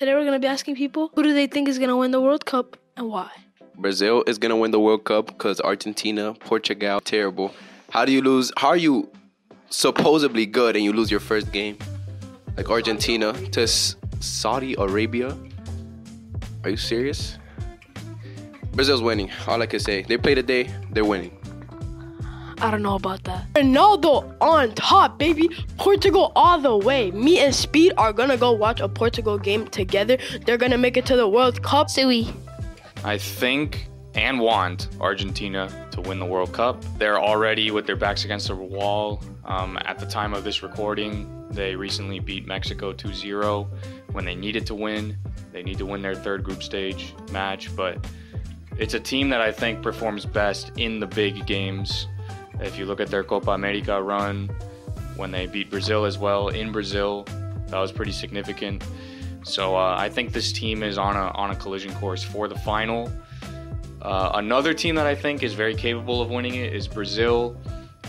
Today we're gonna be asking people who do they think is gonna win the World Cup and why. Brazil is gonna win the World Cup because Argentina, Portugal, terrible. How do you lose? How are you supposedly good and you lose your first game? Like Argentina to Saudi Arabia? Are you serious? Brazil's winning. All I can say. They play today. They're winning. I don't know about that. Ronaldo on top, baby. Portugal all the way. Me and Speed are gonna go watch a Portugal game together. They're gonna make it to the World Cup. Sui. I think and want Argentina to win the World Cup. They're already with their backs against the wall. Um, at the time of this recording, they recently beat Mexico 2 0 when they needed to win. They need to win their third group stage match, but it's a team that I think performs best in the big games. If you look at their Copa America run, when they beat Brazil as well in Brazil, that was pretty significant. So uh, I think this team is on a on a collision course for the final. Uh, another team that I think is very capable of winning it is Brazil,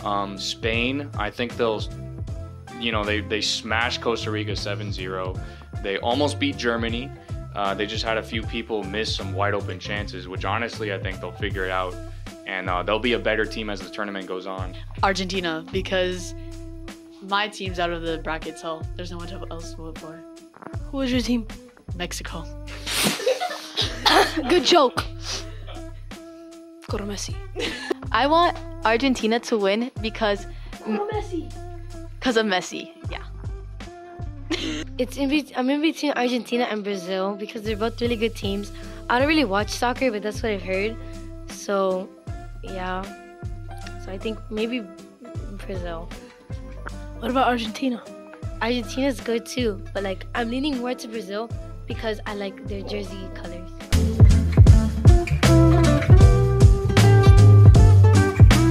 um, Spain. I think they'll, you know, they they smashed Costa Rica 7-0. They almost beat Germany. Uh, they just had a few people miss some wide open chances, which honestly I think they'll figure it out, and uh, they'll be a better team as the tournament goes on. Argentina because my team's out of the bracket, so there's no one else to vote for. Who is your team? Mexico. Good joke. Go to Messi. I want Argentina to win because Messi. because of Messi. Yeah. It's in be- I'm in between Argentina and Brazil because they're both really good teams. I don't really watch soccer, but that's what I've heard. So, yeah. So I think maybe Brazil. What about Argentina? Argentina's good too, but like I'm leaning more to Brazil because I like their jersey color.